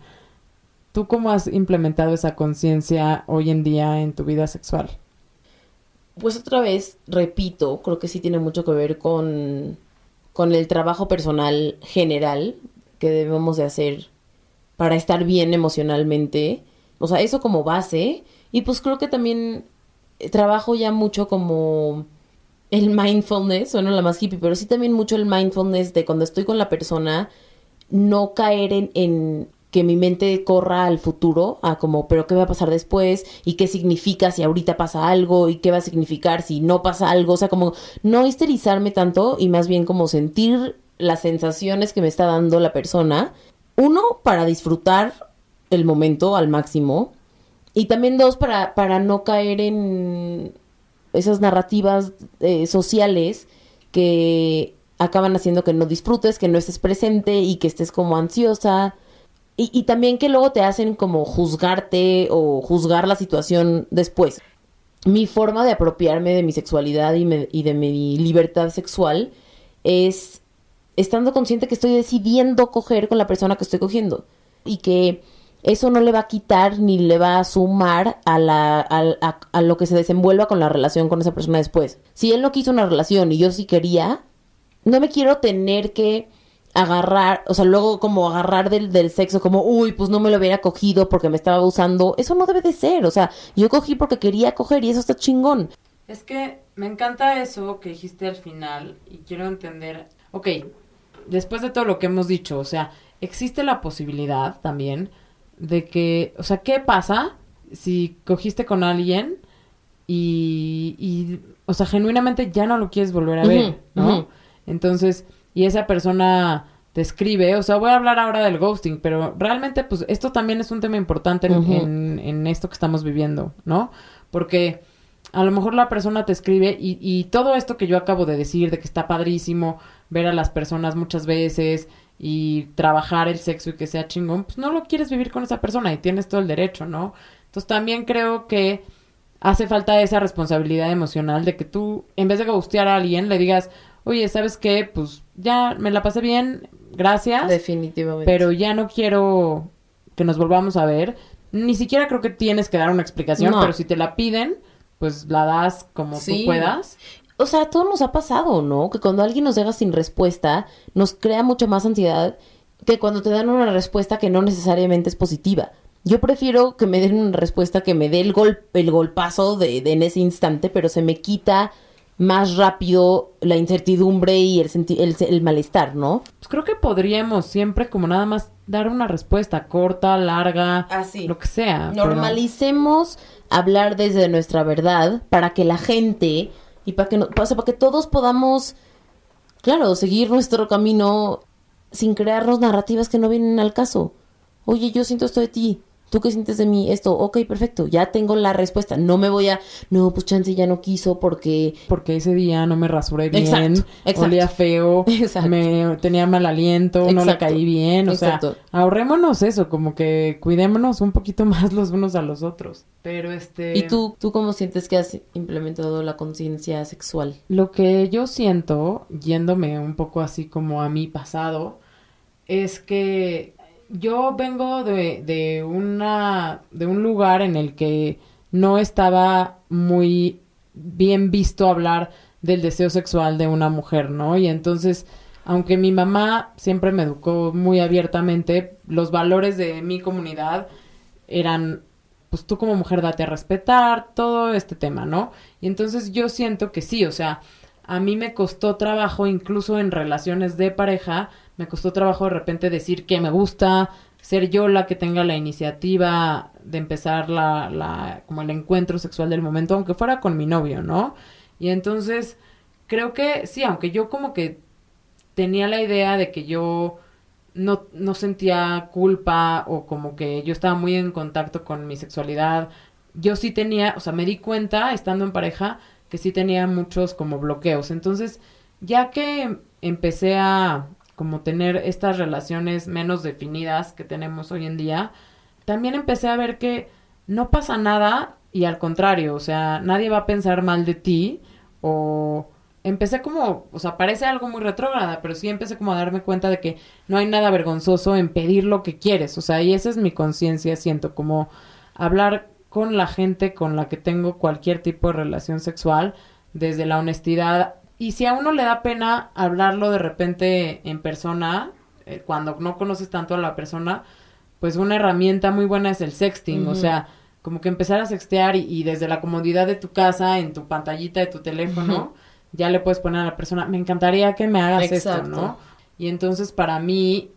¿Tú cómo has implementado esa conciencia hoy en día en tu vida sexual? Pues otra vez, repito, creo que sí tiene mucho que ver con, con el trabajo personal general que debemos de hacer para estar bien emocionalmente. O sea, eso como base. Y pues creo que también trabajo ya mucho como el mindfulness, suena la más hippie, pero sí también mucho el mindfulness de cuando estoy con la persona, no caer en, en que mi mente corra al futuro, a como, pero ¿qué va a pasar después? ¿Y qué significa si ahorita pasa algo? ¿Y qué va a significar si no pasa algo? O sea, como no histerizarme tanto y más bien como sentir las sensaciones que me está dando la persona. Uno, para disfrutar el momento al máximo. Y también dos, para, para no caer en esas narrativas eh, sociales que acaban haciendo que no disfrutes, que no estés presente y que estés como ansiosa. Y, y también que luego te hacen como juzgarte o juzgar la situación después. Mi forma de apropiarme de mi sexualidad y, me- y de mi libertad sexual es estando consciente que estoy decidiendo coger con la persona que estoy cogiendo. Y que eso no le va a quitar ni le va a sumar a, la, a, a lo que se desenvuelva con la relación con esa persona después. Si él no quiso una relación y yo sí quería, no me quiero tener que agarrar, o sea, luego como agarrar del, del sexo, como, uy, pues no me lo hubiera cogido porque me estaba abusando. Eso no debe de ser, o sea, yo cogí porque quería coger y eso está chingón. Es que me encanta eso que dijiste al final y quiero entender, ok, después de todo lo que hemos dicho, o sea, existe la posibilidad también de que, o sea, ¿qué pasa si cogiste con alguien y, y o sea, genuinamente ya no lo quieres volver a ver, ¿no? Entonces, y esa persona te escribe, o sea, voy a hablar ahora del ghosting, pero realmente, pues, esto también es un tema importante en, en- en esto que estamos viviendo, ¿no? Porque a lo mejor la persona te escribe y, y todo esto que yo acabo de decir, de que está padrísimo ver a las personas muchas veces y trabajar el sexo y que sea chingón, pues no lo quieres vivir con esa persona y tienes todo el derecho, ¿no? Entonces también creo que hace falta esa responsabilidad emocional de que tú, en vez de gustear a alguien, le digas, oye, ¿sabes qué? Pues ya me la pasé bien, gracias, Definitivamente. pero ya no quiero que nos volvamos a ver. Ni siquiera creo que tienes que dar una explicación, No. pero si te la piden, pues la das como Sí. tú puedas. O sea, todo nos ha pasado, ¿no? Que cuando alguien nos deja sin respuesta, nos crea mucha más ansiedad que cuando te dan una respuesta que no necesariamente es positiva. Yo prefiero que me den una respuesta que me dé el, gol el golpazo de, de en ese instante, pero se me quita más rápido la incertidumbre y el, senti- el, el malestar, ¿no? Pues creo que podríamos siempre como nada más dar una respuesta corta, larga, Así. lo que sea. pero- Normalicemos hablar desde nuestra verdad para que la gente y para que, no, para que todos podamos, claro, seguir nuestro camino sin crearnos narrativas que no vienen al caso. Oye, yo siento esto de ti. ¿Tú qué sientes de mí? Esto, ok, perfecto, ya tengo la respuesta. No me voy a, no, pues chance ya no quiso porque... Porque ese día no me rasuré bien, Exacto, exacto. olía feo, (laughs) Exacto. me tenía mal aliento, no le caí bien, o exacto. sea, ahorrémonos eso, como que cuidémonos un poquito (laughs) más los unos a los otros. Pero este ¿Y tú, tú cómo sientes que has implementado la conciencia sexual? Lo que yo siento, yéndome un poco así como a mi pasado, es que yo vengo de, de una de un lugar en el que no estaba muy bien visto hablar del deseo sexual de una mujer, ¿no? Y entonces, aunque mi mamá siempre me educó muy abiertamente, los valores de mi comunidad eran pues tú como mujer date a respetar, todo este tema, ¿no? Y entonces yo siento que sí, o sea, a mí me costó trabajo, incluso en relaciones de pareja, me costó trabajo de repente decir que me gusta, ser yo la que tenga la iniciativa de empezar la, la, como el encuentro sexual del momento, aunque fuera con mi novio, ¿no? Y entonces, creo que sí, aunque yo como que tenía la idea de que yo no, no sentía culpa o como que yo estaba muy en contacto con mi sexualidad. Yo sí tenía, o sea, me di cuenta estando en pareja que sí tenía muchos como bloqueos. Entonces, ya que empecé a como tener estas relaciones menos definidas que tenemos hoy en día, también empecé a ver que no pasa nada y al contrario, o sea, nadie va a pensar mal de ti o empecé como, o sea, parece algo muy retrógrada, pero sí empecé como a darme cuenta de que no hay nada vergonzoso en pedir lo que quieres, o sea, y esa es mi conciencia, siento, como hablar con la gente con la que tengo cualquier tipo de relación sexual, desde la honestidad, y si a uno le da pena hablarlo de repente en persona, eh, cuando no conoces tanto a la persona, pues una herramienta muy buena es el sexting, o sea, como que empezar a sextear y, y, desde la comodidad de tu casa, en tu pantallita de tu teléfono, ya le puedes poner a la persona, me encantaría que me hagas Exacto. esto, ¿no? Y entonces para mí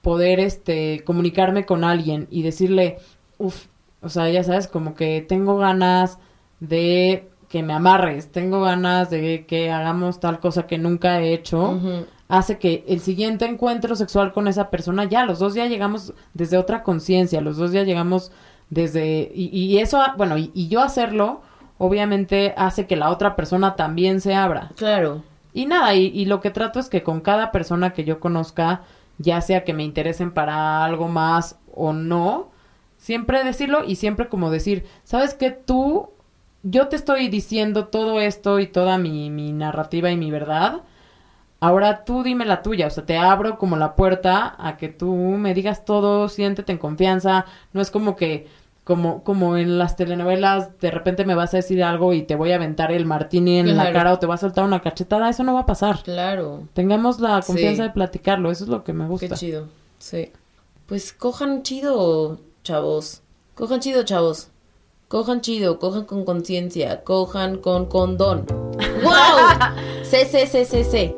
poder este comunicarme con alguien y decirle, uff, o sea, ya sabes, como que tengo ganas de que me amarres, tengo ganas de que hagamos tal cosa que nunca he hecho, hace que el siguiente encuentro sexual con esa persona, ya los dos ya llegamos desde otra conciencia, los dos ya llegamos desde, y, y eso, bueno, y, y yo hacerlo, obviamente hace que la otra persona también se abra. Claro. Y nada, y, y lo que trato es que con cada persona que yo conozca, ya sea que me interesen para algo más o no, siempre decirlo y siempre como decir, ¿sabes qué? Tú, yo te estoy diciendo todo esto y toda mi, mi narrativa y mi verdad. Ahora tú dime la tuya, o sea, te abro como la puerta a que tú me digas todo, siéntete en confianza. No es como que, como, como en las telenovelas, de repente me vas a decir algo y te voy a aventar el martini en la cara o te va a soltar una cachetada. Eso no va a pasar. Claro. Tengamos la confianza Sí. de platicarlo, eso es lo que me Qué gusta. chido. Sí. Pues cojan chido, chavos. Cojan chido, chavos. Cojan chido, cojan con conciencia, cojan con condón. (laughs) ¡Wow! C, C, C, C, C.